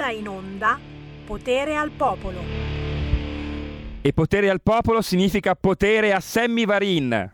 ora in onda Potere al Popolo. E potere al popolo significa potere a Sammy Varin.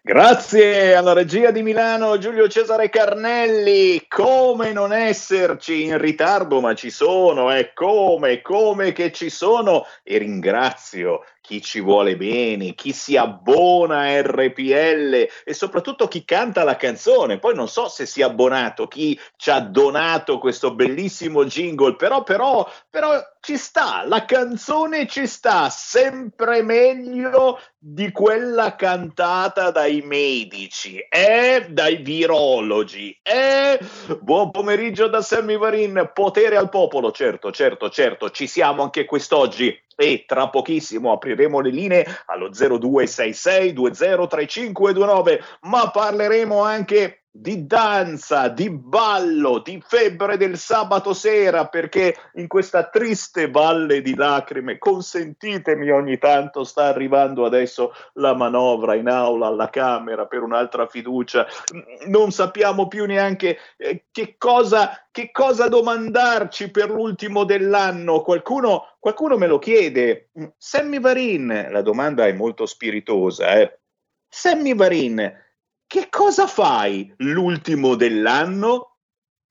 Grazie alla regia di Milano Giulio Cesare Carnelli, come non esserci in ritardo, ma ci sono, e eh, come, come che ci sono e ringrazio chi ci vuole bene, chi si abbona a RPL e soprattutto chi canta la canzone. Poi non so se si è abbonato, chi ci ha donato questo bellissimo jingle, però, però, però ci sta, la canzone ci sta, sempre meglio di quella cantata dai medici e dai virologi. E buon pomeriggio da Sammy Varin, potere al popolo, certo, certo, certo, ci siamo anche quest'oggi e tra pochissimo apriremo le linee allo 0266203529, ma parleremo anche di danza, di ballo, di febbre del sabato sera, perché in questa triste valle di lacrime, consentitemi ogni tanto, sta arrivando adesso la manovra in aula alla Camera per un'altra fiducia, non sappiamo più neanche eh, che, cosa, che cosa domandarci per l'ultimo dell'anno, qualcuno, qualcuno me lo chiede, Sammy Varin, la domanda è molto spiritosa, eh? Sammy Varin, che cosa fai l'ultimo dell'anno?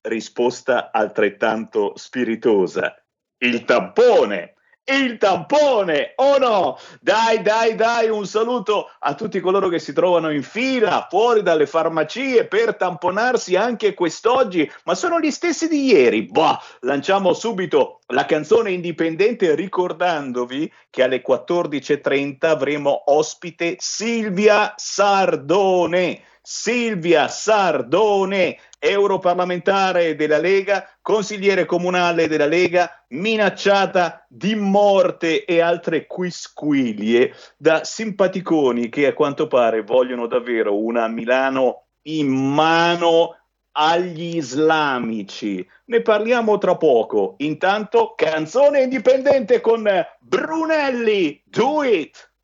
Risposta altrettanto spiritosa. Il tampone. Il tampone, oh no! Dai, dai, dai, un saluto a tutti coloro che si trovano in fila fuori dalle farmacie per tamponarsi anche quest'oggi, ma sono gli stessi di ieri. Bah, lanciamo subito la canzone indipendente ricordandovi che alle 14.30 avremo ospite Silvia Sardone. Silvia Sardone, europarlamentare della Lega, consigliere comunale della Lega, minacciata di morte e altre quisquilie da simpaticoni che a quanto pare vogliono davvero una Milano in mano agli islamici. Ne parliamo tra poco. Intanto, canzone indipendente con Brunelli. Do it!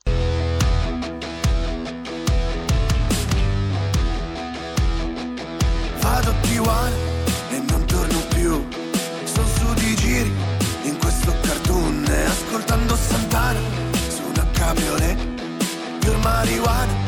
Per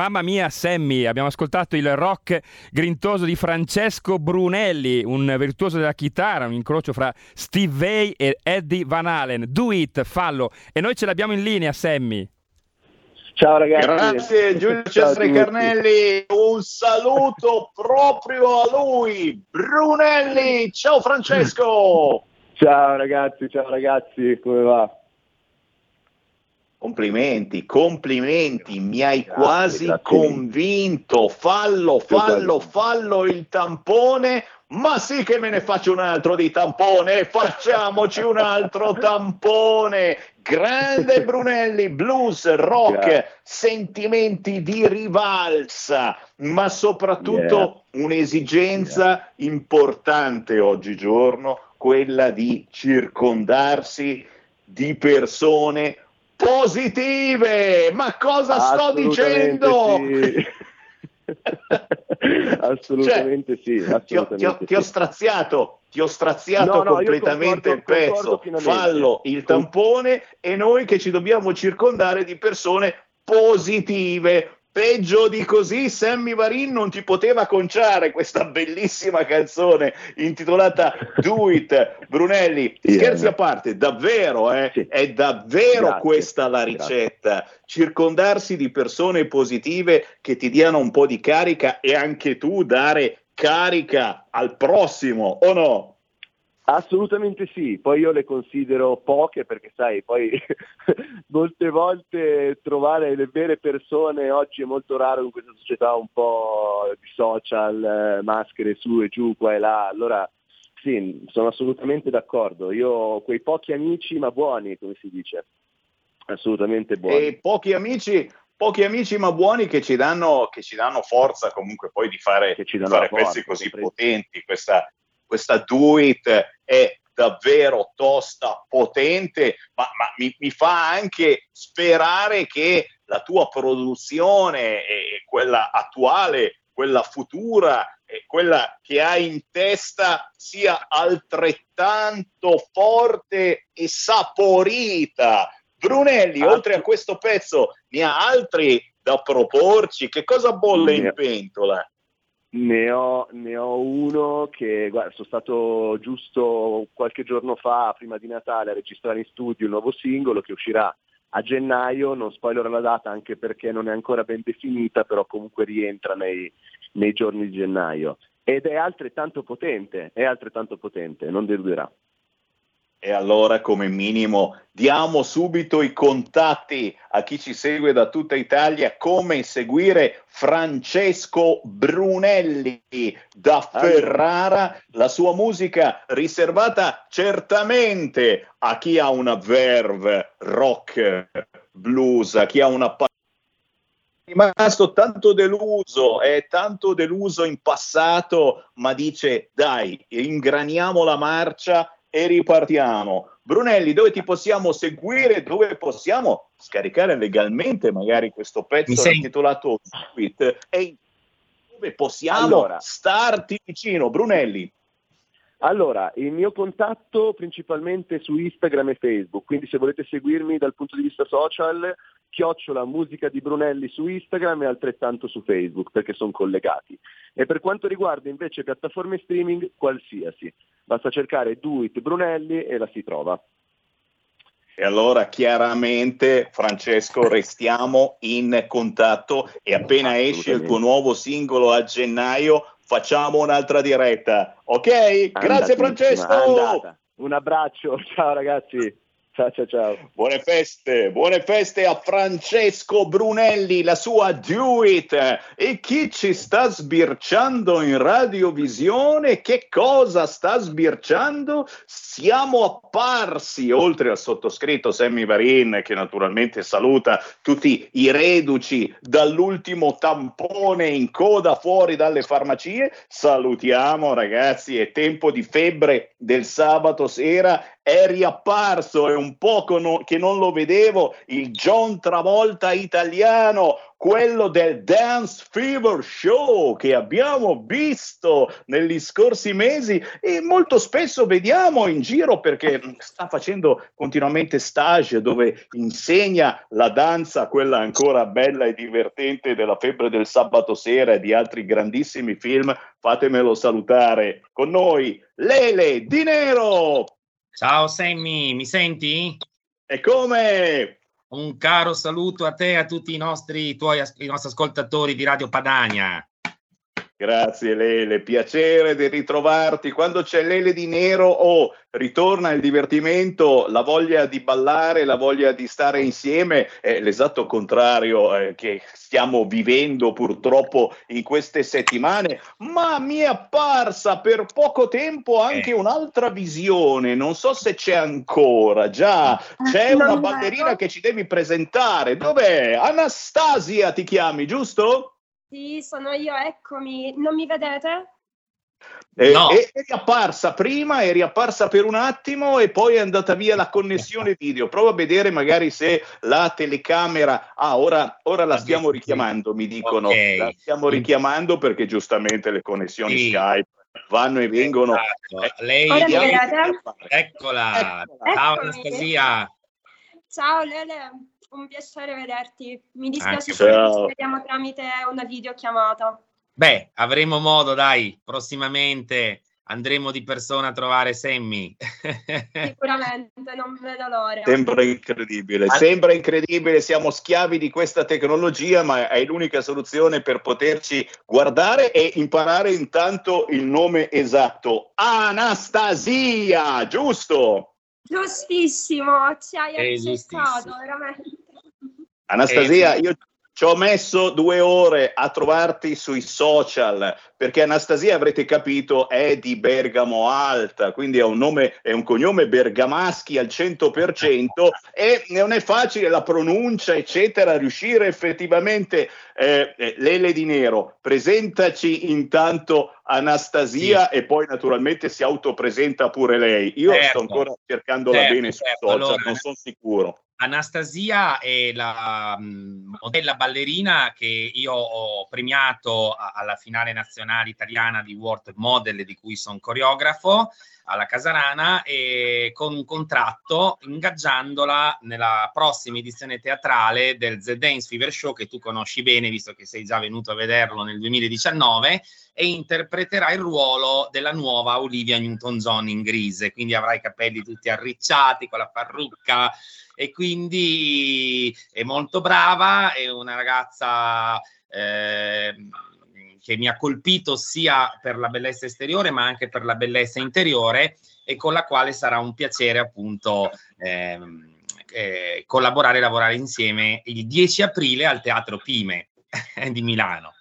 Mamma mia, Sammy, abbiamo ascoltato il rock grintoso di Francesco Brunelli, un virtuoso della chitarra, un incrocio fra Steve Vai e Eddie Van Halen. Do it, fallo. E noi ce l'abbiamo in linea, Sammy. Ciao ragazzi. Grazie Giulio Cesare Carnelli, un saluto proprio a lui, Brunelli. Ciao Francesco. Ciao ragazzi, ciao ragazzi, come va? Complimenti, complimenti, mi hai grazie, quasi grazie. convinto. Fallo, fallo, fallo il tampone. Ma sì che me ne faccio un altro di tampone, facciamoci un altro tampone. Grande Brunelli, blues, rock, grazie. sentimenti di rivalsa, ma soprattutto yeah. un'esigenza yeah. importante oggigiorno, quella di circondarsi di persone positive. Ma cosa sto dicendo? Sì. assolutamente cioè, sì. Assolutamente ti, ho, ti, ho, ti, ho, straziato, ti ho straziato no, completamente concordo, il pezzo. Fallo il tampone e noi che ci dobbiamo circondare di persone positive. Peggio di così, Sammy Varin non ti poteva conciare questa bellissima canzone intitolata Do It. Brunelli, scherzi a parte, davvero, eh, sì. è davvero Grazie. questa la ricetta. Grazie. Circondarsi di persone positive che ti diano un po' di carica e anche tu dare carica al prossimo, o no? Assolutamente sì, poi io le considero poche perché sai, poi molte volte trovare le vere persone oggi è molto raro in questa società un po' di social, eh, maschere su e giù, qua e là, allora sì, sono assolutamente d'accordo, io ho quei pochi amici ma buoni, come si dice, assolutamente buoni. E pochi amici, pochi amici ma buoni che ci danno, che ci danno forza comunque poi di fare, di fare pezzi così potenti, questa questa do it è davvero tosta, potente, ma, ma mi, mi, fa anche sperare che la tua produzione, e quella attuale, quella futura, e quella che hai in testa sia altrettanto forte e saporita. Brunelli, ah, oltre a questo pezzo, ne ha altri da proporci? Che cosa bolle in pentola? Ne ho, ne ho, uno che guarda, sono stato giusto qualche giorno fa, prima di Natale, a registrare in studio il nuovo singolo che uscirà a gennaio, non spoilerò la data anche perché non è ancora ben definita, però comunque rientra nei, nei giorni di gennaio. Ed è altrettanto potente, è altrettanto potente, non deluderà. E allora, come minimo, diamo subito i contatti a chi ci segue da tutta Italia, come seguire Francesco Brunelli da Ferrara, la sua musica riservata certamente a chi ha una verve rock, blues, a chi ha una rimasto tanto deluso, è tanto deluso in passato, ma dice dai, ingraniamo la marcia e ripartiamo. Brunelli, dove ti possiamo seguire, dove possiamo scaricare legalmente magari questo pezzo intitolato Tweet e dove possiamo allora, starti vicino, Brunelli? Allora, il mio contatto principalmente su Instagram e Facebook, quindi se volete seguirmi dal punto di vista social, chiocciola musica di Brunelli su Instagram e altrettanto su Facebook perché sono collegati. E per quanto riguarda invece piattaforme streaming, qualsiasi. Basta cercare Do It Brunelli e la si trova. E allora chiaramente Francesco restiamo in contatto e appena esce il tuo nuovo singolo a gennaio facciamo un'altra diretta. Ok? Grazie Francesco. Andata. Un abbraccio, ciao ragazzi. Ciao, ciao, ciao. Buone feste, buone feste a Francesco Brunelli, la sua Do. E chi ci sta sbirciando in radiovisione? Che cosa sta sbirciando? Siamo apparsi, oltre al sottoscritto Sammy Varin, che naturalmente saluta tutti i reduci dall'ultimo tampone in coda fuori dalle farmacie. Salutiamo ragazzi, è tempo di febbre del sabato sera è riapparso, è un po' che non lo vedevo, il John Travolta italiano, quello del Dance Fever Show che abbiamo visto negli scorsi mesi e molto spesso vediamo in giro perché sta facendo continuamente stage dove insegna la danza, quella ancora bella e divertente della febbre del sabato sera e di altri grandissimi film. Fatemelo salutare con noi, Lele Di Nero. Ciao Sammy, mi senti? E come? Un caro saluto a te e a tutti i nostri, tuoi, i nostri ascoltatori di Radio Padania. Grazie Lele, piacere di ritrovarti. Quando c'è Lele di nero o oh, ritorna il divertimento, la voglia di ballare, la voglia di stare insieme, è l'esatto contrario eh, che stiamo vivendo purtroppo in queste settimane, ma mi è apparsa per poco tempo anche eh. un'altra visione, non so se c'è ancora, già c'è una ballerina che ci devi presentare, dov'è? Anastasia ti chiami, giusto? Sì, sono io, eccomi. Non mi vedete? Eh, no. Eri apparsa prima, eri apparsa per un attimo e poi è andata via la connessione video. Prova a vedere magari se la telecamera. Ah, ora, ora la stiamo richiamando, mi dicono. Okay. La stiamo richiamando perché giustamente le connessioni sì. Skype vanno e vengono. Esatto. Eh, Lei eccola. Eccola. Ciao Anastasia. Ciao Lele un piacere vederti. Mi dispiace se ci vediamo tramite una videochiamata. Beh, avremo modo, dai, prossimamente andremo di persona a trovare Sammy. Sicuramente, non vedo l'ora. Sembra incredibile, sembra incredibile, siamo schiavi di questa tecnologia, ma è l'unica soluzione per poterci guardare e imparare intanto il nome esatto. Anastasia, giusto? Giustissimo, ci hai azzeccato, veramente. Anastasia, io ci ho messo due ore a trovarti sui social perché Anastasia avrete capito è di Bergamo Alta, quindi è un nome è un cognome bergamaschi al 100% e non è facile la pronuncia, eccetera, riuscire effettivamente eh, eh, Lele di Nero, presentaci intanto Anastasia sì. e poi naturalmente si autopresenta pure lei. Io certo. sto ancora cercandola certo, bene certo. sui social, allora, non sono sicuro. Anastasia è la um, modella ballerina che io ho premiato alla finale nazionale italiana di World Model di cui sono coreografo alla Casarana e con un contratto ingaggiandola nella prossima edizione teatrale del The Dance Fever Show che tu conosci bene visto che sei già venuto a vederlo nel 2019 e interpreterà il ruolo della nuova Olivia Newton-John in grise, quindi avrai i capelli tutti arricciati con la parrucca e quindi è molto brava, è una ragazza eh, che mi ha colpito sia per la bellezza esteriore ma anche per la bellezza interiore e con la quale sarà un piacere appunto eh, eh, collaborare e lavorare insieme il 10 aprile al Teatro Pime di Milano.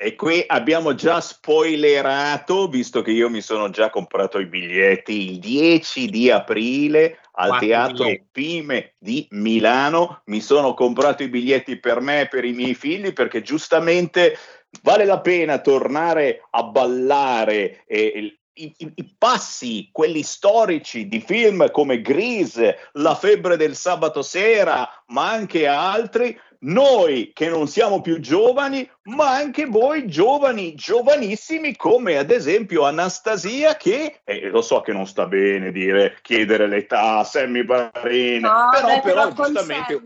E qui abbiamo già spoilerato, visto che io mi sono già comprato i biglietti il 10 di aprile al Quanti Teatro biglietti? Pime di Milano. Mi sono comprato i biglietti per me e per i miei figli perché giustamente vale la pena tornare a ballare eh, i, i, i, passi, quelli storici di film come Grease, La febbre del sabato sera, ma anche altri, noi che non siamo più giovani, ma anche voi giovani, giovanissimi, come ad esempio Anastasia, che eh, lo so che non sta bene dire chiedere l'età Sammy Barini, no, però, beh, però giustamente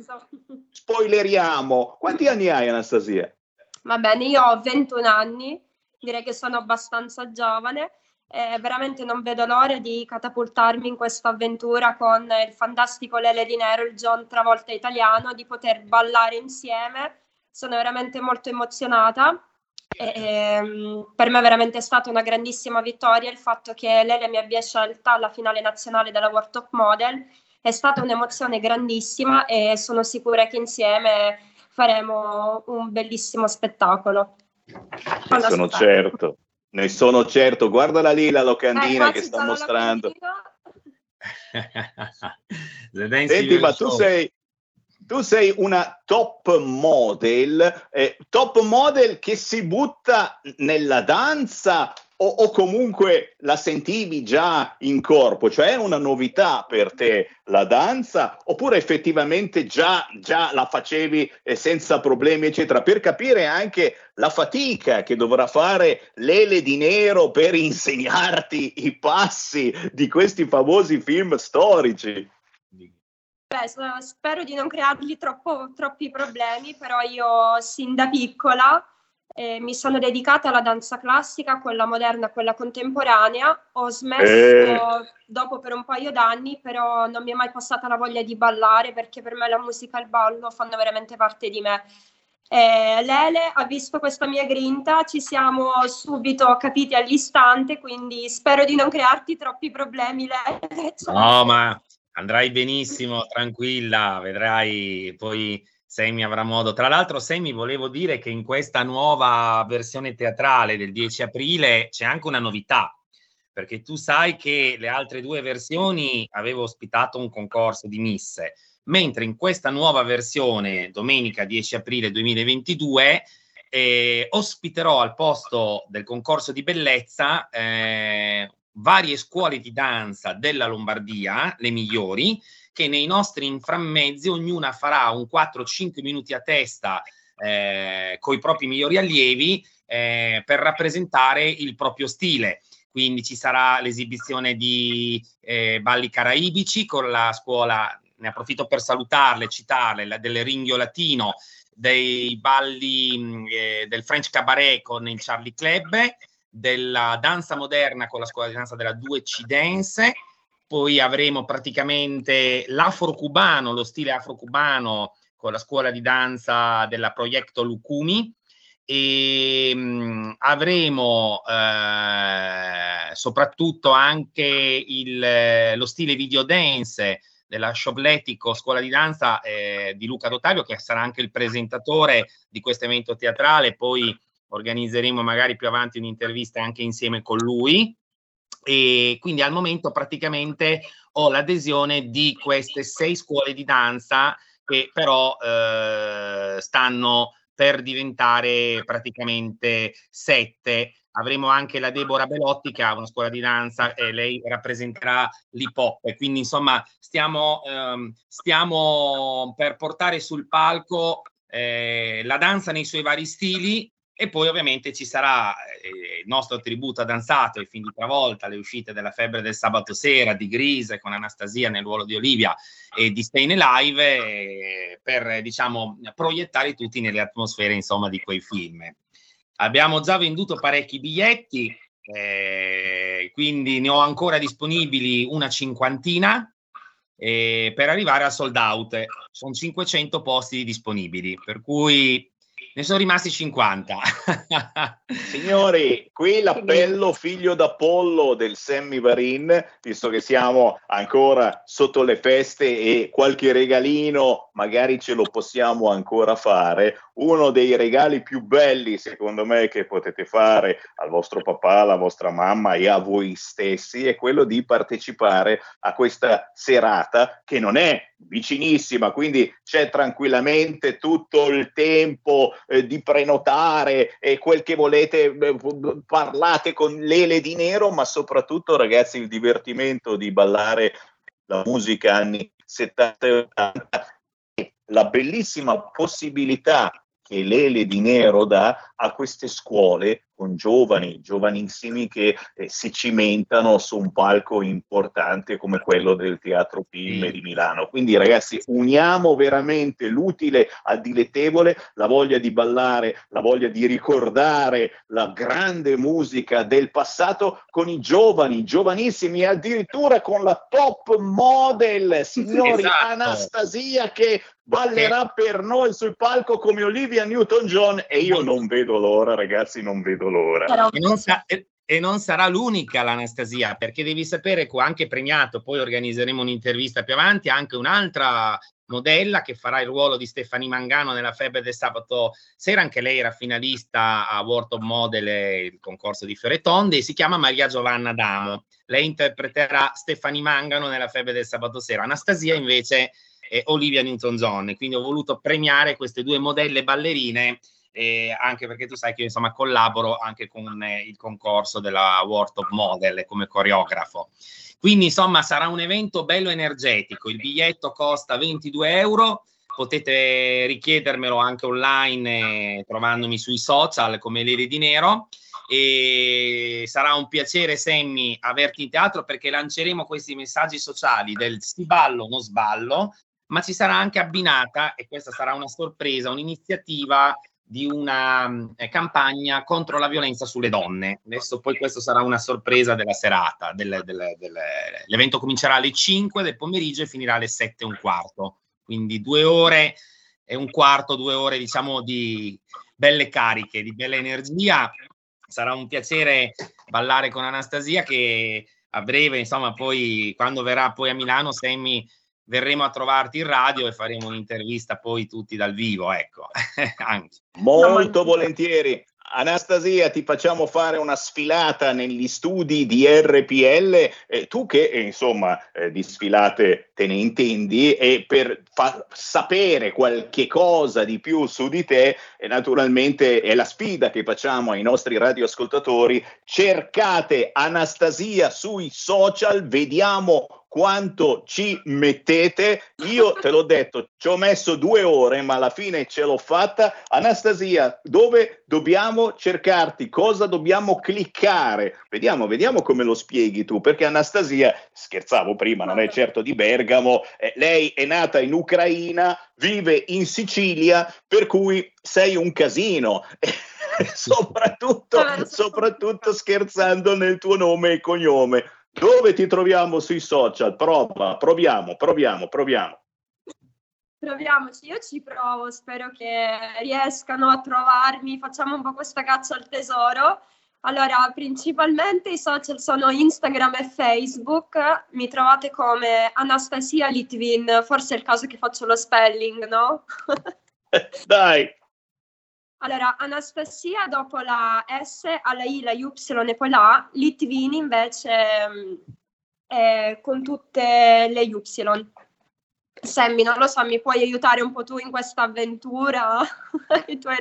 spoileriamo. Quanti anni hai, Anastasia? Va bene, io ho 21 anni, direi che sono abbastanza giovane. Eh, veramente non vedo l'ora di catapultarmi in questa avventura con il fantastico Lele di Nero, il John Travolta italiano, di poter ballare insieme. Sono veramente molto emozionata. E, ehm, per me è veramente stata una grandissima vittoria il fatto che Lele mi abbia scelta alla finale nazionale della World Top Model. È stata un'emozione grandissima e sono sicura che insieme faremo un bellissimo spettacolo. Sono certo, ne sono certo. Guarda la lì la locandina eh, che sta mostrando. Senti, ma tu sei, tu sei una top model, eh, top model che si butta nella danza o, o, comunque la sentivi già in corpo? Cioè è una novità per te la danza oppure effettivamente già, già la facevi eh, senza problemi eccetera? Per capire anche la fatica che dovrà fare Lele di Nero per insegnarti i passi di questi famosi film storici. Beh, spero di non creargli troppo, troppi problemi, però io sin da piccola eh, mi sono dedicata alla danza classica, quella moderna, quella contemporanea. Ho smesso eh. dopo per un paio d'anni, però non mi è mai passata la voglia di ballare perché per me la musica e il ballo fanno veramente parte di me. Eh, Lele ha visto questa mia grinta, ci siamo subito capiti all'istante, quindi spero di non crearti troppi problemi. Lele. No, ma andrai benissimo, tranquilla, vedrai poi Semi avrà modo. Tra l'altro, Semi, volevo dire che in questa nuova versione teatrale del 10 aprile c'è anche una novità, perché tu sai che le altre due versioni avevo ospitato un concorso di misse, mentre in questa nuova versione, domenica 10 aprile 2022, eh, ospiterò al posto del concorso di bellezza eh, varie scuole di danza della Lombardia, le migliori, che nei nostri inframmezzi ognuna farà un 4-5 minuti a testa eh, con i propri migliori allievi eh, per rappresentare il proprio stile. Quindi ci sarà l'esibizione di eh, balli caraibici con la scuola, ne approfitto per salutarle, citarle, la, del Ringhio Latino, dei balli mm, eh, del French Cabaret con il Charlie Club, della danza moderna con la scuola di danza della 2C Dance, poi avremo praticamente l'afro-cubano, lo stile afro-cubano con la scuola di danza della Proyecto Lucumi. E mh, mm, avremo eh, soprattutto anche il, lo stile video dance della Sciovletico Scuola di Danza eh, di Luca D'Ottavio che sarà anche il presentatore di questo evento teatrale, poi organizzeremo magari più avanti un'intervista anche insieme con lui. E quindi al momento praticamente ho l'adesione di queste sei scuole di danza che però eh, stanno per diventare praticamente sette. Avremo anche la Deborah Belotti che ha una scuola di danza e lei rappresenterà l'hip hop. Quindi insomma stiamo, ehm, stiamo per portare sul palco eh, la danza nei suoi vari stili e poi ovviamente ci sarà eh, il nostro tributo a Danzato, il film di Travolta, le uscite della febbre del sabato sera, di Grise con Anastasia nel ruolo di Olivia e di Stay Live eh, per diciamo proiettare tutti nelle atmosfere insomma di quei film. Abbiamo già venduto parecchi biglietti, eh, quindi ne ho ancora disponibili una cinquantina eh, per arrivare a sold out. Sono 500 posti disponibili, per cui ne sono rimasti 50. Signori, qui l'appello figlio d'Apollo del Sammy Varin, visto che siamo ancora sotto le feste e qualche regalino magari ce lo possiamo ancora fare. Uno dei regali più belli, secondo me, che potete fare al vostro papà, alla vostra mamma e a voi stessi è quello di partecipare a questa serata che non è vicinissima, quindi c'è tranquillamente tutto il tempo eh, di prenotare e quel che volete, eh, parlate con l'ele di nero, ma soprattutto ragazzi il divertimento di ballare la musica anni 70 e 80, la bellissima possibilità che l'ele di nero dà a queste scuole con giovani, giovanissimi che eh, si cimentano su un palco importante come quello del Teatro Film di Milano. Quindi ragazzi, uniamo veramente l'utile al dilettevole, la voglia di ballare, la voglia di ricordare la grande musica del passato con i giovani, giovanissimi, addirittura con la top model, signori, esatto. Anastasia che ballerà per noi sul palco come Olivia Newton-John e io non vedo l'ora, ragazzi, non vedo l'ora. E non, sa- e non sarà l'unica l'Anastasia, perché devi sapere che anche premiato, poi organizzeremo un'intervista più avanti, anche un'altra modella che farà il ruolo di Stefani Mangano nella febbre del sabato sera, anche lei era finalista a World of Model, il concorso di Ferretonde, e si chiama Maria Giovanna Damo. Lei interpreterà Stefani Mangano nella febbre del sabato sera. Anastasia invece è Olivia Newton-John, quindi ho voluto premiare queste due modelle ballerine eh, anche perché tu sai che insomma collaboro anche con eh, il concorso della World of Model come coreografo. Quindi insomma sarà un evento bello energetico, il biglietto costa 22 euro, potete richiedermelo anche online eh, trovandomi sui social come Lele di Nero. E sarà un piacere Semmi averti in teatro perché lanceremo questi messaggi sociali del si ballo non sballo ma ci sarà anche abbinata e questa sarà una sorpresa un'iniziativa di una eh, campagna contro la violenza sulle donne. Adesso poi questo sarà una sorpresa della serata, del, del, del, l'evento comincerà alle 5 del pomeriggio e finirà alle 7 e un quarto, quindi due ore e un quarto, due ore diciamo di belle cariche, di bella energia. Sarà un piacere ballare con Anastasia che a breve, insomma, poi quando verrà poi a Milano, Sammy verremo a trovarti in radio e faremo un'intervista poi tutti dal vivo, ecco. Molto volentieri. Anastasia, ti facciamo fare una sfilata negli studi di RPL, eh, tu che eh, insomma eh, di sfilate te ne intendi e per fa- sapere qualche cosa di più su di te, eh, naturalmente è la sfida che facciamo ai nostri radioascoltatori, cercate Anastasia sui social, vediamo quanto ci mettete. Io te l'ho detto, ci ho messo due ore, ma alla fine ce l'ho fatta. Anastasia, dove dobbiamo cercarti? Cosa dobbiamo cliccare? Vediamo, vediamo come lo spieghi tu, perché Anastasia, scherzavo prima, non è certo di Bergamo, eh, lei è nata in Ucraina, vive in Sicilia, per cui sei un casino. soprattutto, soprattutto scherzando nel tuo nome e cognome. Dove ti troviamo sui social? Prova, proviamo, proviamo, proviamo. Proviamoci, io ci provo, spero che riescano a trovarmi, facciamo un po' questa caccia al tesoro. Allora, principalmente i social sono Instagram e Facebook, mi trovate come Anastasia Litvin, forse è il caso che faccio lo spelling, no? Dai! Allora, Anastasia dopo la S, alla I, la Y e poi la A, Litvini invece eh, con tutte le Y. Sammy, non lo so, mi puoi aiutare un po' tu in questa avventura?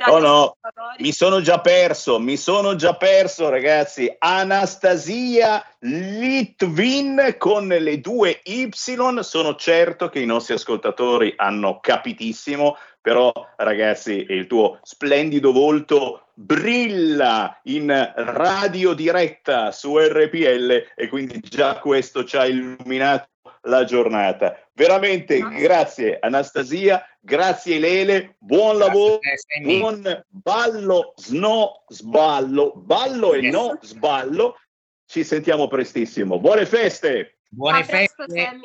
Oh no, mi sono già perso, mi sono già perso ragazzi. Anastasia Litvin con le due Y, sono certo che i nostri ascoltatori hanno capitissimo però ragazzi il tuo splendido volto brilla in radio diretta su RPL e quindi già questo ci ha illuminato la giornata. Veramente grazie Anastasia, grazie Lele, buon lavoro, buon ballo, sno, sballo, ballo e no sballo. Ci sentiamo prestissimo. Buone feste! Buone feste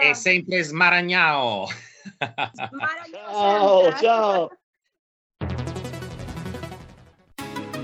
e sempre smaragnao. Ciao, ciao.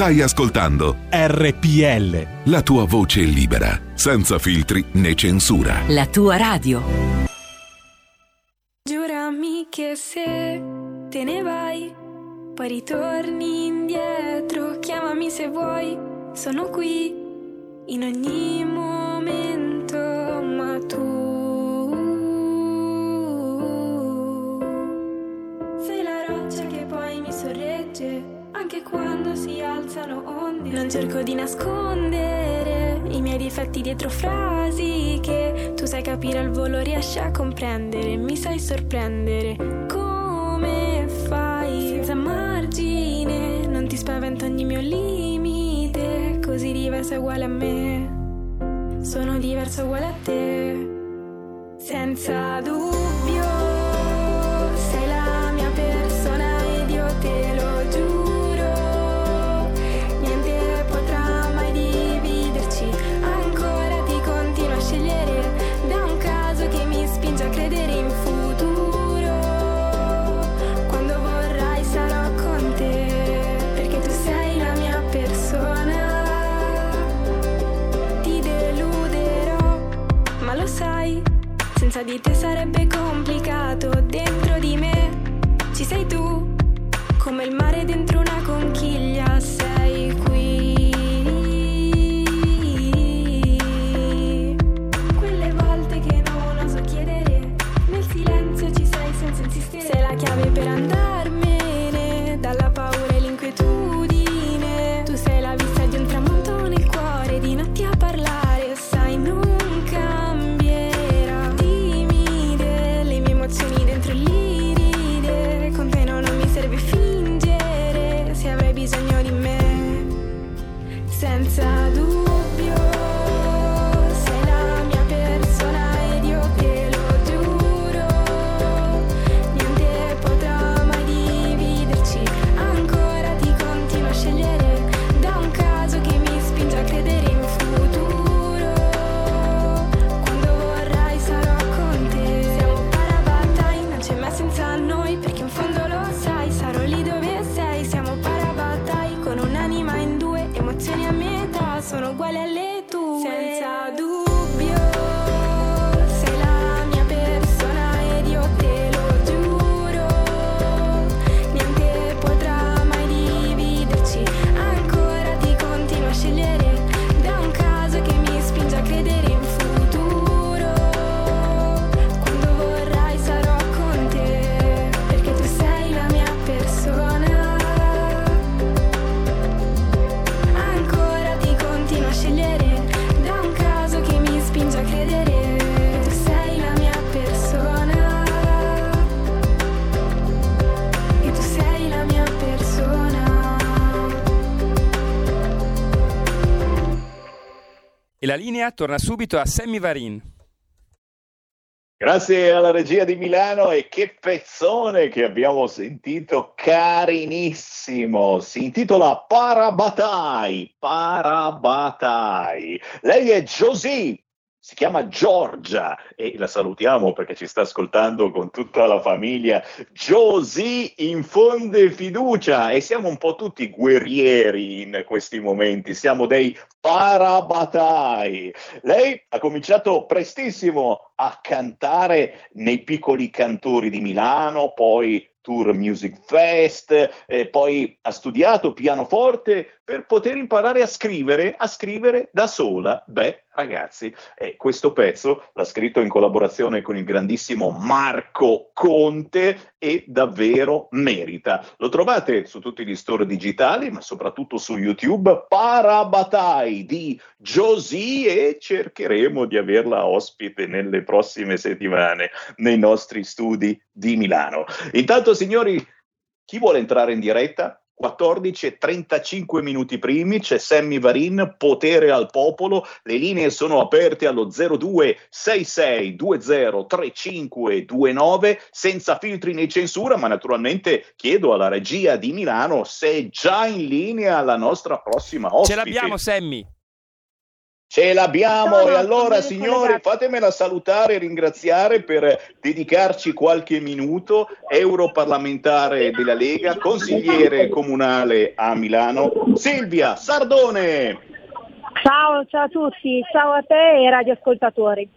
Stai ascoltando RPL. La tua voce libera, senza filtri né censura. La tua radio. Giurami che se te ne vai poi ritorni indietro. Chiamami se vuoi, sono qui in ogni momento, ma tu anche quando si alzano onde. Non cerco di nascondere i miei difetti dietro frasi che tu sai capire al volo, riesci a comprendere, mi sai sorprendere. Come fai senza margine? Non ti spaventa ogni mio limite, così diversa uguale a me. Sono diversa uguale a te, senza dubbio. Linea torna subito a Sammy Varin. Grazie alla regia di Milano e che pezzone che abbiamo sentito, carinissimo. Si intitola Parabatai, Parabatai. Lei è Josie, si chiama Giorgia e la salutiamo perché ci sta ascoltando con tutta la famiglia. Josie infonde fiducia e siamo un po' tutti guerrieri in questi momenti, siamo dei parabatai. Lei ha cominciato prestissimo a cantare nei piccoli cantori di Milano, poi Tour Music Fest, eh, poi ha studiato pianoforte per poter imparare a scrivere, a scrivere da sola. Beh, ragazzi, eh, questo pezzo l'ha scritto in collaborazione con il grandissimo Marco Conte e davvero merita. Lo trovate su tutti gli store digitali, ma soprattutto su YouTube, Parabatai di Josie e cercheremo di averla ospite nelle prossime settimane nei nostri studi di Milano. Intanto, signori, chi vuole entrare in diretta? 14 e 35 minuti primi c'è Sammy Varin, potere al popolo, le linee sono aperte allo 02 66 20 35 29 senza filtri né censura, ma naturalmente chiedo alla regia di Milano se è già in linea la nostra prossima ospite. Ce l'abbiamo, Sammy. Ce l'abbiamo Sono e allora signori fatemela salutare e ringraziare per dedicarci qualche minuto, europarlamentare della Lega, consigliere comunale a Milano, Silvia Sardone. Ciao, ciao a tutti, ciao a te e radioascoltatori.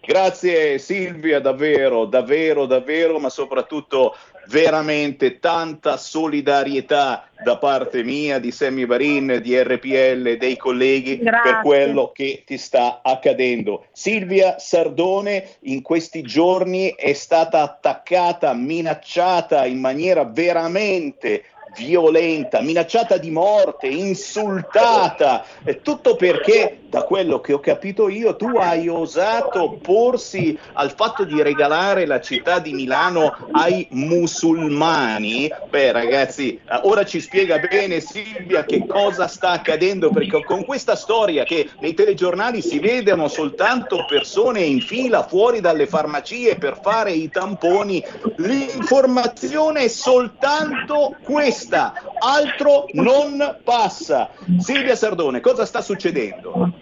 Grazie Silvia, davvero, davvero, davvero, ma soprattutto veramente tanta solidarietà da parte mia, di Sammy Varin, di RPL, dei colleghi Grazie. per quello che ti sta accadendo. Silvia Sardone in questi giorni è stata attaccata, minacciata in maniera veramente violenta, minacciata di morte, insultata, tutto perché, da quello che ho capito io, tu hai osato porsi al fatto di regalare la città di Milano ai musulmani. Beh ragazzi, eh, ora ci spiega bene Silvia che cosa sta accadendo, perché con questa storia che nei telegiornali si vedono soltanto persone in fila fuori dalle farmacie per fare i tamponi, l'informazione è soltanto questa questa, altro non passa. Silvia Sardone, cosa sta succedendo?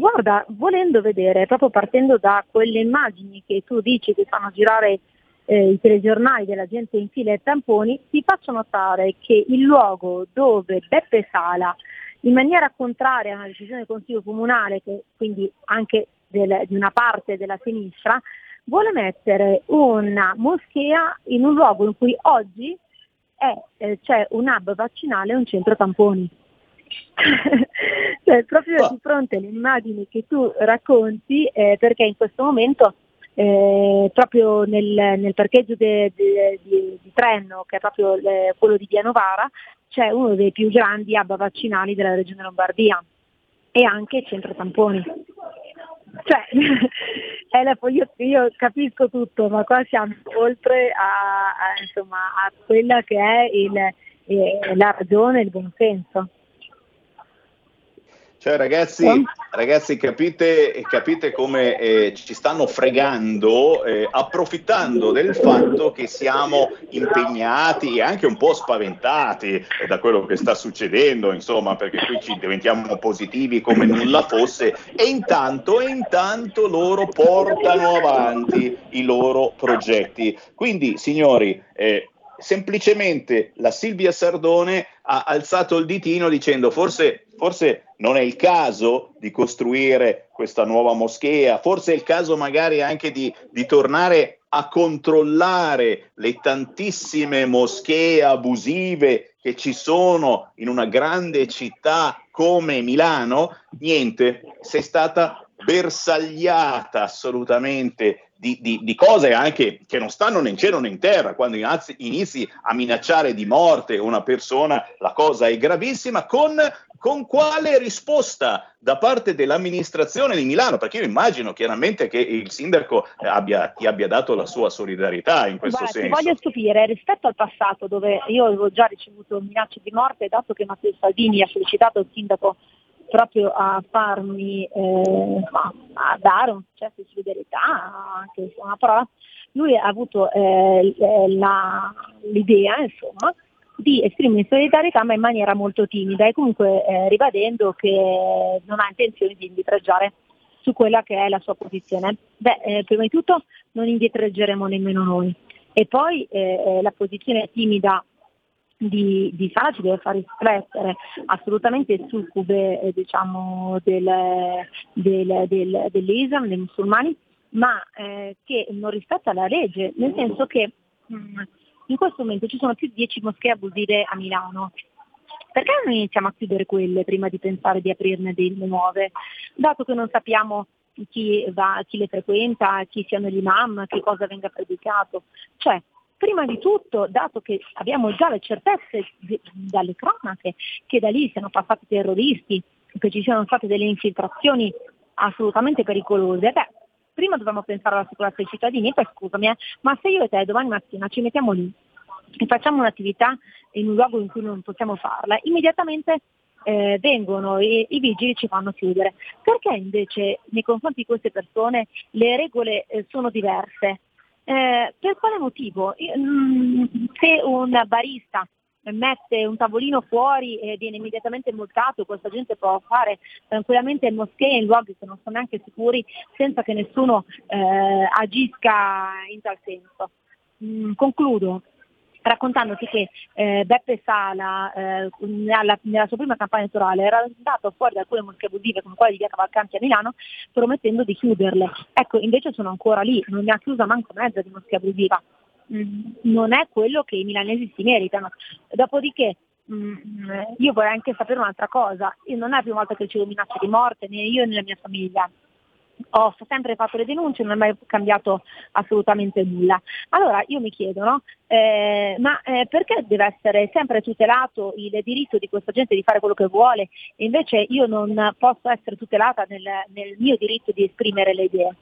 Guarda, volendo vedere, proprio partendo da quelle immagini che tu dici che fanno girare eh, i telegiornali della gente in fila e tamponi, ti faccio notare che il luogo dove Beppe Sala, in maniera contraria a una decisione del Consiglio Comunale, che quindi anche del, di una parte della sinistra, vuole mettere una moschea in un luogo in cui oggi è, eh, c'è un hub vaccinale e un centro tamponi. cioè, proprio di fronte alle immagini che tu racconti, eh, perché in questo momento eh, proprio nel, nel parcheggio de, de, di, di Trenno, che è proprio le, quello di Via Novara, c'è uno dei più grandi hub vaccinali della regione Lombardia e anche centro tamponi. Cioè, la, io, io, capisco tutto, ma qua siamo oltre a, a, insomma, a quella che è il, eh, la ragione, il buonsenso. Cioè ragazzi, ragazzi capite, capite come eh, ci stanno fregando, eh, approfittando del fatto che siamo impegnati e anche un po' spaventati da quello che sta succedendo, insomma, perché qui ci diventiamo positivi come nulla fosse e intanto, e intanto loro portano avanti i loro progetti. Quindi, signori, eh, semplicemente la Silvia Sardone ha alzato il ditino dicendo forse, forse non è il caso di costruire questa nuova moschea, forse è il caso magari anche di, di tornare a controllare le tantissime moschee abusive che ci sono in una grande città come Milano, niente, sei stata bersagliata assolutamente di, di, di, cose anche che non stanno né in cielo né in terra. Quando inizi, inizi, a minacciare di morte una persona, la cosa è gravissima. Con, con quale risposta da parte dell'amministrazione di Milano? Perché io immagino chiaramente che il sindaco abbia, ti abbia dato la sua solidarietà in questo Guarda, senso. Ti voglio stupire, rispetto al passato dove io avevo già ricevuto minacce di morte, dato che Matteo Salvini ha sollecitato il sindaco proprio a farmi, eh, a dare un gesto di solidarietà, anche una parola, lui ha avuto eh, la, l'idea insomma, di esprimere solidarietà ma in maniera molto timida e comunque eh, ribadendo che non ha intenzione di indietreggiare su quella che è la sua posizione. Beh, eh, prima di tutto non indietreggeremo nemmeno noi e poi eh, eh la posizione timida di, di Sala ci deve far riflettere assolutamente succube eh, diciamo, del, del, del, dell'Islam, dei musulmani, ma eh, che non rispetta la legge, nel senso che mh, mm, in questo momento ci sono più di 10 moschee abusive a Milano. Perché non iniziamo a chiudere quelle prima di pensare di aprirne delle nuove? Dato che non sappiamo chi, va, chi le frequenta, chi siano gli imam, che cosa venga predicato. Cioè, prima di tutto, dato che abbiamo già le certezze dalle cronache che da lì siano passati terroristi, che ci siano state delle infiltrazioni assolutamente pericolose, beh, prima dobbiamo pensare alla sicurezza dei cittadini e poi scusami, eh, ma se io e te domani mattina ci mettiamo lì e facciamo un'attività in un luogo in cui non possiamo farla, immediatamente eh, vengono e i vigili ci fanno chiudere. Perché invece nei confronti di queste persone le regole eh, sono diverse? Eh, per quale motivo? Mm, se un barista mette un tavolino fuori e viene immediatamente multato, questa gente può fare tranquillamente moschee in luoghi che non sono neanche sicuri senza che nessuno eh, agisca in tal senso. Mm, concludo, raccontandoti che eh, Beppe Sala eh, nella, nella, sua prima campagna elettorale era andato fuori da alcune mosche abusive come quella di Via Cavalcanti a Milano promettendo di chiuderle. Ecco, invece sono ancora lì, non ne ha chiusa manco mezza di mosche abusiva. mh, non è quello che i milanesi si meritano. Dopodiché mh, io vorrei anche sapere un'altra cosa, non è la prima volta che ricevo minacce di morte, né io né la mia famiglia ho sempre fatto le denunce, non è mai cambiato assolutamente nulla. Allora io mi chiedo, no? eh, ma eh, perché deve essere sempre tutelato il diritto di questa gente di fare quello che vuole e invece io non posso essere tutelata nel, nel mio diritto di esprimere le idee?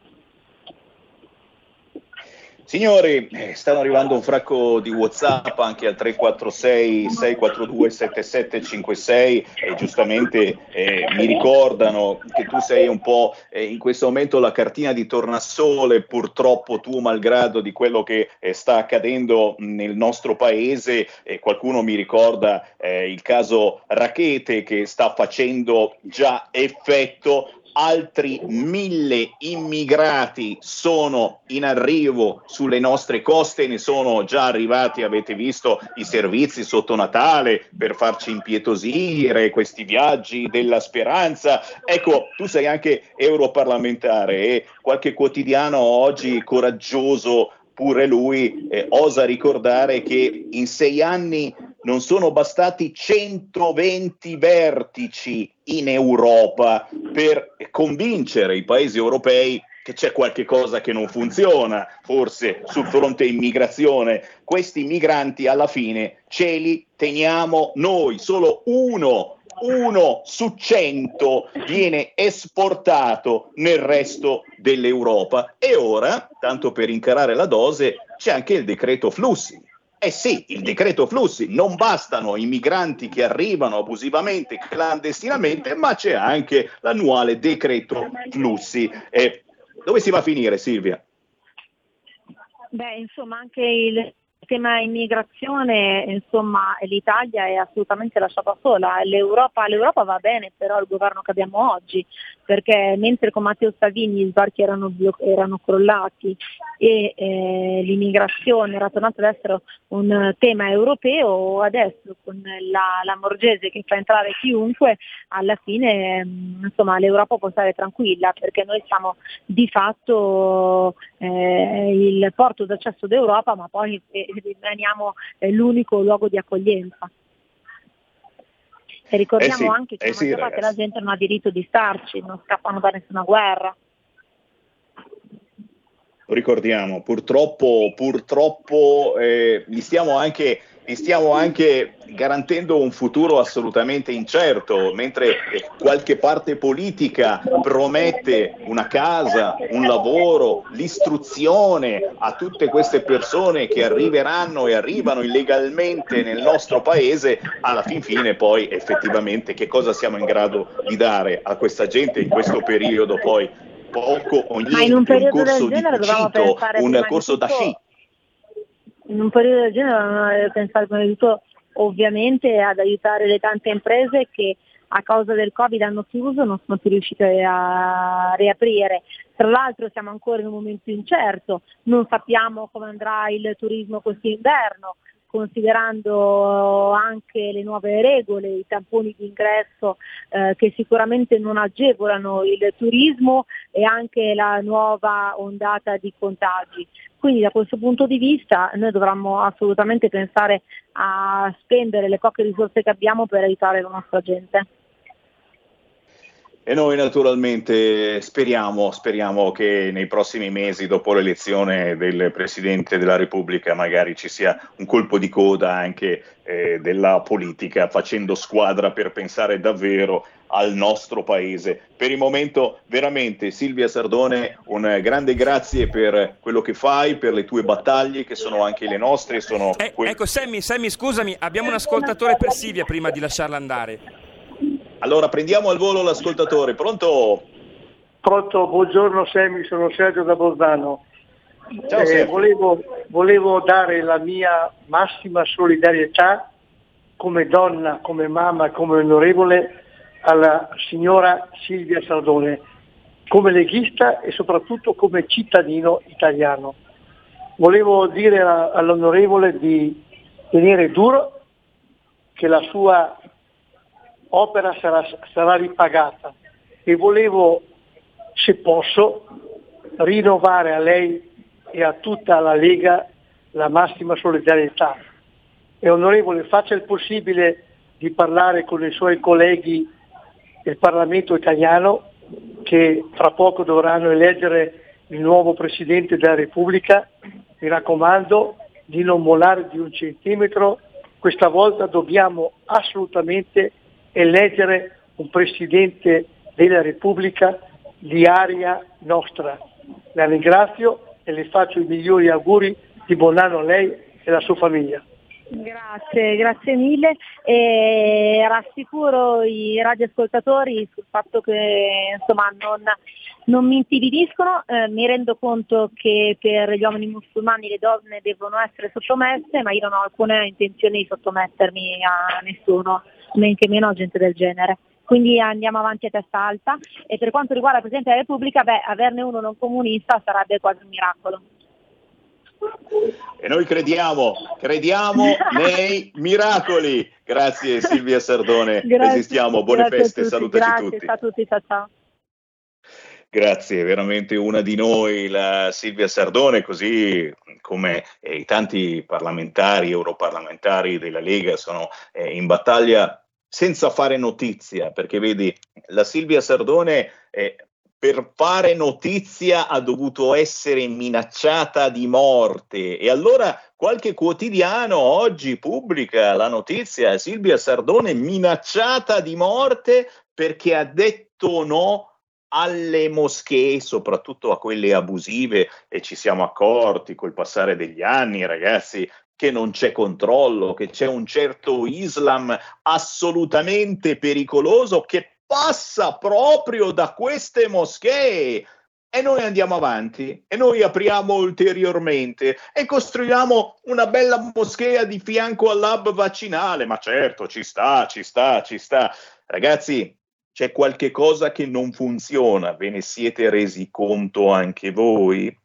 Signori, eh, stanno arrivando un fracco di WhatsApp anche al 346 642 7756 e giustamente eh, mi ricordano che tu sei un po' eh, in questo momento la cartina di tornasole, purtroppo tu malgrado di quello che eh, sta accadendo nel nostro paese. qualcuno mi ricorda eh, il caso Rachete che sta facendo già effetto altri mille immigrati sono in arrivo sulle nostre coste, ne sono già arrivati, avete visto i servizi sotto Natale per farci impietosire, questi viaggi della speranza. Ecco, tu sei anche europarlamentare e qualche quotidiano oggi coraggioso pure lui eh, osa ricordare che in sei anni non sono bastati 120 vertici in Europa per convincere i paesi europei che c'è qualche cosa che non funziona, forse sul fronte immigrazione. Questi migranti alla fine ce li teniamo noi, solo uno uno su cento viene esportato nel resto dell'Europa. E ora, tanto per incarare la dose, c'è anche il decreto flussi. Eh sì, il decreto flussi, non bastano i migranti che arrivano abusivamente, clandestinamente, ma c'è anche l'annuale decreto flussi. Eh, dove si va a finire Silvia? Beh, insomma, anche il tema immigrazione, insomma, l'Italia è assolutamente lasciata sola. L'Europa, L'Europa, va bene, però il governo che abbiamo oggi, perché mentre con Matteo Salvini gli sbarchi erano, erano crollati e eh, l'immigrazione era tornata ad essere un tema europeo, adesso con la, la Morgese che fa entrare chiunque, alla fine mm, insomma, l'Europa può stare tranquilla perché noi siamo di fatto eh, il porto d'accesso d'Europa, ma poi eh, rimaniamo eh, l'unico luogo di accoglienza. E ricordiamo eh sì, anche che, eh sì, che la gente non ha diritto di starci, non scappano da nessuna guerra. Ricordiamo, purtroppo, purtroppo eh, gli stiamo anche gli stiamo anche garantendo un futuro assolutamente incerto, mentre qualche parte politica promette una casa, un lavoro, l'istruzione a tutte queste persone che arriveranno e arrivano illegalmente nel nostro paese, alla fin fine poi effettivamente che cosa siamo in grado di dare a questa gente in questo periodo poi? Poco o niente, un, un corso di cucito, un corso da sci in un periodo del genere dobbiamo pensare prima di tutto ovviamente ad aiutare le tante imprese che a causa del Covid hanno chiuso, non sono più riuscite a riaprire. Tra l'altro siamo ancora in un momento incerto, non sappiamo come andrà il turismo quest'inverno, considerando anche le nuove regole, i tamponi di ingresso eh, che sicuramente non agevolano il turismo e anche la nuova ondata di contagi. Quindi da questo punto di vista noi dovremmo assolutamente pensare a spendere le poche risorse che abbiamo per aiutare la nostra gente. E noi naturalmente speriamo, speriamo, che nei prossimi mesi, dopo l'elezione del Presidente della Repubblica, magari ci sia un colpo di coda anche eh, della politica, facendo squadra per pensare davvero al nostro paese. Per il momento, veramente, Silvia Sardone, un grande grazie per quello che fai, per le tue battaglie, che sono anche le nostre. Sono eh, que- ecco, Sammy, Sammy, scusami, abbiamo un ascoltatore per Silvia prima di lasciarla andare. Allora prendiamo al volo l'ascoltatore. Pronto? Pronto, buongiorno Semi, sono Sergio da Bolzano. Ciao, eh, volevo, volevo dare la mia massima solidarietà come donna, come mamma, come onorevole alla signora Silvia Sardone, come leghista e soprattutto come cittadino italiano. Volevo dire all'onorevole di tenere duro che la sua opera sarà, sarà ripagata e volevo, se posso, rinnovare a lei e a tutta la Lega la massima solidarietà. E onorevole, faccia il possibile di parlare con i suoi colleghi del Parlamento italiano che fra poco dovranno eleggere il nuovo Presidente della Repubblica. Mi raccomando di non mollare di un centimetro, questa volta dobbiamo assolutamente eleggere un Presidente della Repubblica di aria nostra. La ringrazio e le faccio i migliori auguri di buon anno a lei e alla sua famiglia. Grazie, grazie mille e rassicuro i radioascoltatori sul fatto che insomma, non, non mi intimidiscono, eh, mi rendo conto che per gli uomini musulmani le donne devono essere sottomesse, ma io non ho alcuna intenzione di sottomettermi a nessuno, men che meno a gente del genere. Quindi andiamo avanti a testa alta e per quanto riguarda il Presidente della Repubblica, beh, averne uno non comunista sarebbe quasi un miracolo. E noi crediamo, crediamo nei miracoli. Grazie Silvia Sardone, Grazie, esistiamo, buone grazie feste, salutaci grazie, tutti. ciao a tutti, ciao ciao. Grazie, veramente una di noi, la Silvia Sardone, così come eh, i tanti parlamentari, europarlamentari della Lega sono eh, in battaglia senza fare notizia, perché vedi, la Silvia Sardone eh, per fare notizia ha dovuto essere minacciata di morte. E allora qualche quotidiano oggi pubblica la notizia Silvia Sardone minacciata di morte perché ha detto no alle moschee, soprattutto a quelle abusive, e ci siamo accorti col passare degli anni, ragazzi, che non c'è controllo, che c'è un certo Islam assolutamente pericoloso che passa proprio da queste moschee. E noi andiamo avanti e noi apriamo ulteriormente e costruiamo una bella moschea di fianco all'hub vaccinale. Ma certo, ci sta, ci sta, ci sta. Ragazzi, c'è qualche cosa che non funziona, ve ne siete resi conto anche voi?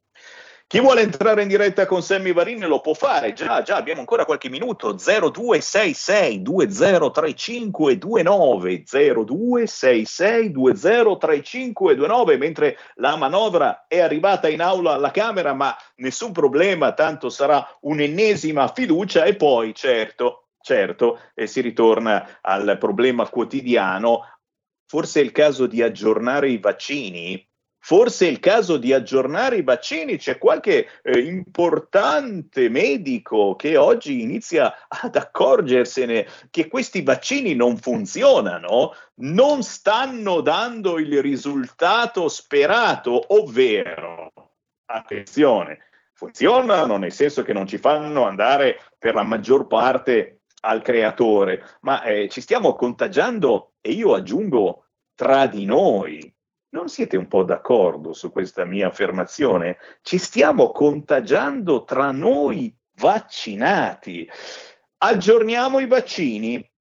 Chi vuole entrare in diretta con Sammy Varin lo può fare, già, già, abbiamo ancora qualche minuto, 0266 203529, 0266 203529, mentre la manovra è arrivata in aula alla Camera, ma nessun problema, tanto sarà un'ennesima fiducia. E poi, certo, certo, eh, si ritorna al problema quotidiano, forse è il caso di aggiornare i vaccini? Forse è il caso di aggiornare i vaccini, c'è qualche eh, importante medico che oggi inizia ad accorgersene che questi vaccini non funzionano, non stanno dando il risultato sperato, ovvero, attenzione, funzionano nel senso che non ci fanno andare per la maggior parte al creatore, ma eh, ci stiamo contagiando e io aggiungo tra di noi. Non siete un po' d'accordo su questa mia affermazione? Ci stiamo contagiando tra noi vaccinati. Aggiorniamo i vaccini.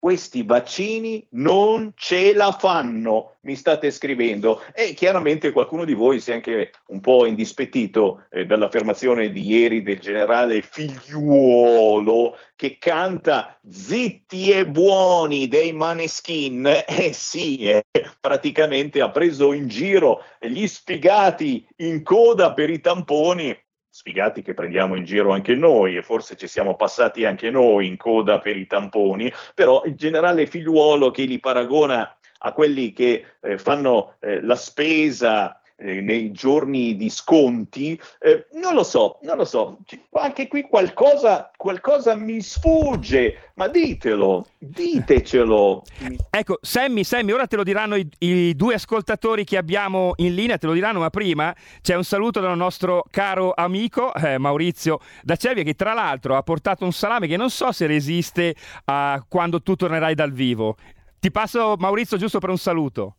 Questi vaccini non ce la fanno, mi state scrivendo. E chiaramente qualcuno di voi si è anche un po' indispettito eh, dall'affermazione di ieri del generale Figliuolo che canta zitti e buoni dei maneskin. Eh sì, eh, praticamente ha preso in giro gli sfigati in coda per i tamponi sfigati che prendiamo in giro anche noi e forse ci siamo passati anche noi in coda per i tamponi, però il generale figliuolo che li paragona a quelli che eh, fanno eh, la spesa eh, nei giorni di sconti, eh, non lo so, non lo so, anche qui qualcosa, qualcosa mi sfugge, ma ditelo, ditecelo. Ecco, Sammy, Sammy, ora te lo diranno i, i, due ascoltatori che abbiamo in linea, te lo diranno, ma prima c'è un saluto dal nostro caro amico eh, Maurizio da Cervia che tra l'altro ha portato un salame che non so se resiste a quando tu tornerai dal vivo. Ti passo Maurizio giusto per un saluto.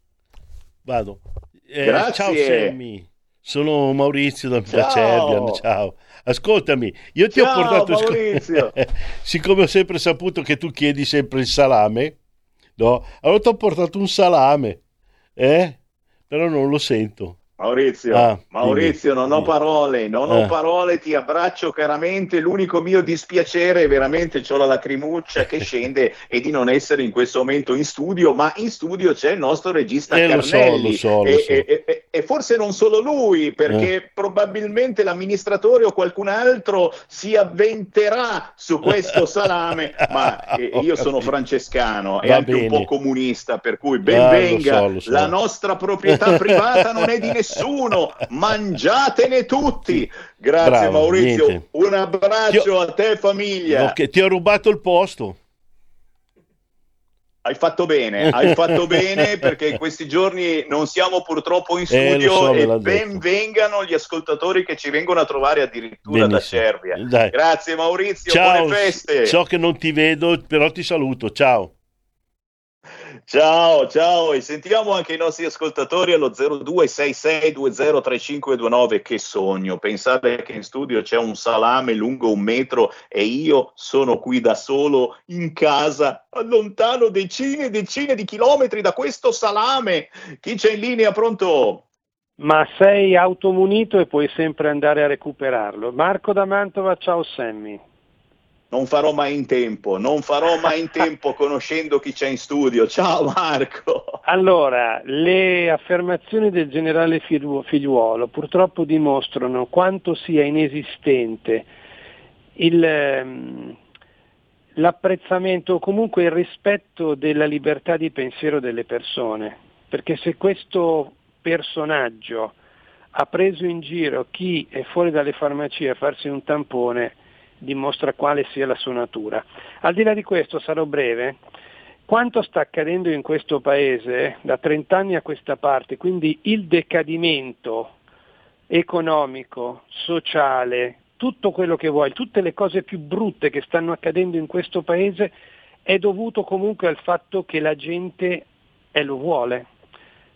Vado. Eh, ciao Sammy, sono Maurizio da, da Cerbian, ciao. Ascoltami, io ti ciao, ho portato... Maurizio. Siccome ho sempre saputo che tu chiedi sempre il salame, no? Allora ti ho portato un salame, eh? Però non lo sento. Maurizio, Ah, Maurizio, dimmi, non ho dimmi. parole, non Eh. ho parole, ti abbraccio caramente. L'unico mio dispiacere è veramente c'ho la lacrimuccia che scende e di non essere in questo momento in studio, ma in studio c'è il nostro regista Eh, lo so, Carnelli. lo so, lo e, so. e- e- e forse non solo lui, perché Eh. probabilmente l'amministratore o qualcun altro si avventerà su questo salame, ma eh, Ho io sono francescano e anche un bene. po' comunista, per cui Ah, so, lo so. la nostra proprietà privata non è di nessuno, mangiatene tutti. Grazie Bravo, Maurizio, niente. un abbraccio a te famiglia. Ok, ti ho rubato il posto. Hai fatto bene, hai fatto bene perché in questi giorni non siamo purtroppo in Eh, studio so, me e ben vengano gli ascoltatori che ci vengono a trovare addirittura da Benissimo. Cervia. Dai. Grazie Maurizio, Ciao, buone feste. so che non ti vedo, però ti saluto. Ciao. Ciao, ciao e sentiamo anche i nostri ascoltatori allo 0266203529. Che sogno, pensare che in studio c'è un salame lungo un metro e io sono qui da solo in casa, lontano decine e decine di chilometri da questo salame. Chi c'è in linea pronto? Ma sei automunito e puoi sempre andare a recuperarlo. Marco da Mantova, ciao Sammy. Non farò mai in tempo, non farò mai in tempo conoscendo chi c'è in studio. Ciao Marco. Allora, le affermazioni del generale Figliu- Figliuolo purtroppo dimostrano quanto sia inesistente il, ehm, l'apprezzamento o comunque il rispetto della libertà di pensiero delle persone, perché se questo personaggio ha preso in giro chi è fuori dalle farmacie a farsi un tampone, dimostra quale sia la sua natura. Al di là di questo, sarò breve, quanto sta accadendo in questo paese da 30 anni a questa parte, quindi il decadimento economico, sociale, tutto quello che vuoi, tutte le cose più brutte che stanno accadendo in questo paese è dovuto comunque al fatto che la gente eh, lo vuole,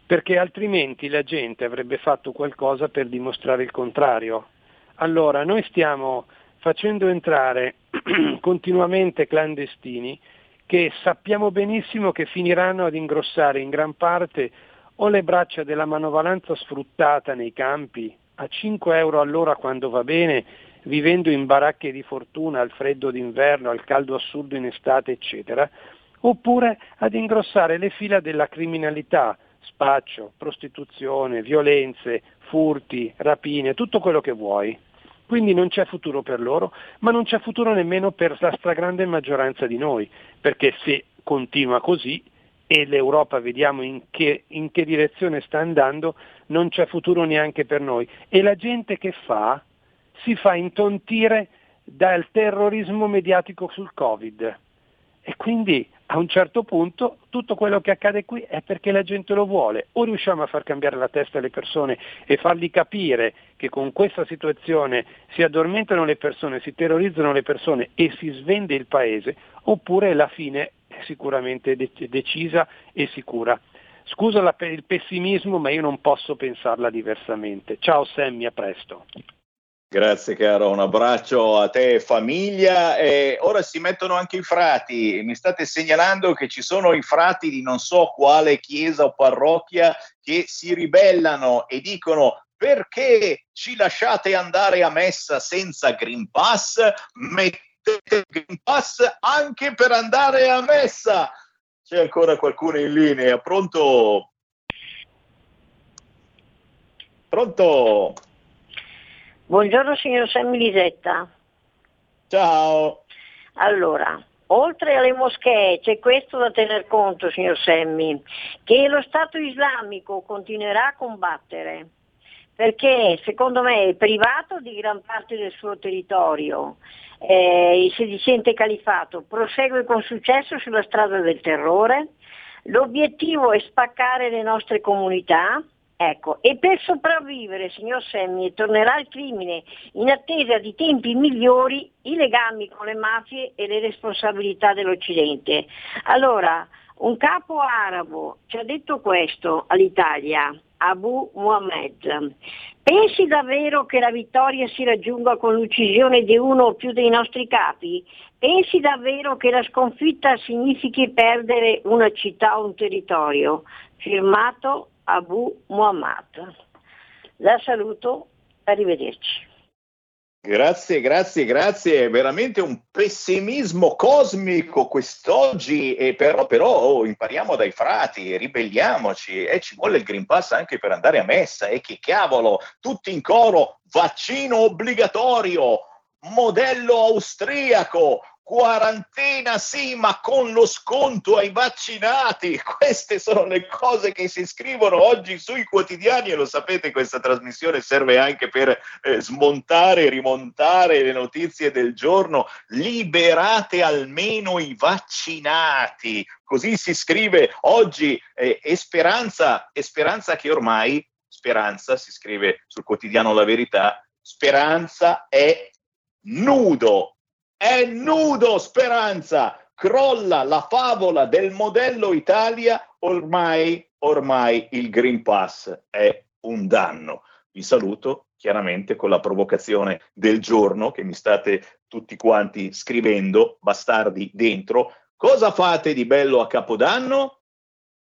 perché altrimenti la gente avrebbe fatto qualcosa per dimostrare il contrario. Allora, noi stiamo facendo entrare continuamente clandestini che sappiamo benissimo che finiranno ad ingrossare in gran parte o le braccia della manovalanza sfruttata nei campi a 5 euro all'ora quando va bene, vivendo in baracche di fortuna al freddo d'inverno, al caldo assurdo in estate, eccetera, oppure ad ingrossare le fila della criminalità, spaccio, prostituzione, violenze, furti, rapine, tutto quello che vuoi. Quindi non c'è futuro per loro, ma non c'è futuro nemmeno per la stragrande maggioranza di noi, perché se continua così e l'Europa vediamo in che, in che direzione sta andando, non c'è futuro neanche per noi. E la gente che fa si fa intontire dal terrorismo mediatico sul Covid. E quindi a un certo punto tutto quello che accade qui è perché la gente lo vuole. O riusciamo a far cambiare la testa alle persone e fargli capire che con questa situazione si addormentano le persone, si terrorizzano le persone e si svende il paese, oppure la fine è sicuramente de- decisa e sicura. Scusa il pessimismo, ma io non posso pensarla diversamente. Ciao Sammy, a presto. Grazie caro, un abbraccio a te famiglia. E ora si mettono anche i frati. Mi state segnalando che ci sono i frati di non so quale chiesa o parrocchia che si ribellano e dicono perché ci lasciate andare a messa senza Green Pass? Mettete il Green Pass anche per andare a messa. C'è ancora qualcuno in linea? Pronto? Pronto? Buongiorno signor Sammy Lisetta. Ciao. Allora, oltre alle moschee c'è questo da tener conto, signor Sammy, che lo Stato islamico continuerà a combattere, perché secondo me è privato di gran parte del suo territorio, eh, il sedicente califato prosegue con successo sulla strada del terrore, l'obiettivo è spaccare le nostre comunità, Ecco, e per sopravvivere, signor Semmi, tornerà il crimine in attesa di tempi migliori i legami con le mafie e le responsabilità dell'Occidente. Allora, un capo arabo ci ha detto questo all'Italia, Abu Muhammad. Pensi davvero che la vittoria si raggiunga con l'uccisione di uno o più dei nostri capi? Pensi davvero che la sconfitta significhi perdere una città o un territorio? Firmato Abu Muhammad. La saluto, arrivederci. Grazie, grazie, grazie. È veramente un pessimismo cosmico quest'oggi, e però, però oh, impariamo dai frati, ribelliamoci e ci vuole il Green Pass anche per andare a messa. E che cavolo, tutti in coro, vaccino obbligatorio, modello austriaco, quarantena sì, ma con lo sconto ai vaccinati. Queste sono le cose che si scrivono oggi sui quotidiani e lo sapete, questa trasmissione serve anche per eh, smontare e rimontare le notizie del giorno. Liberate almeno i vaccinati. Così si scrive oggi eh, e speranza, speranza che ormai, speranza si scrive sul quotidiano La Verità, speranza è nudo è nudo speranza, crolla la favola del modello Italia, ormai, ormai il Green Pass è un danno. Vi saluto chiaramente con la provocazione del giorno che mi state tutti quanti scrivendo, bastardi dentro. Cosa fate di bello a Capodanno?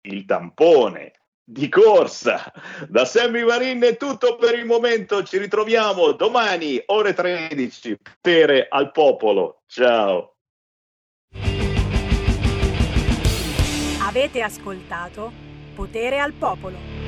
Il tampone di corsa. Da Sammy Marin è tutto per il momento. Ci ritroviamo domani, ore 13, Potere al popolo. Ciao. Avete ascoltato Potere al popolo.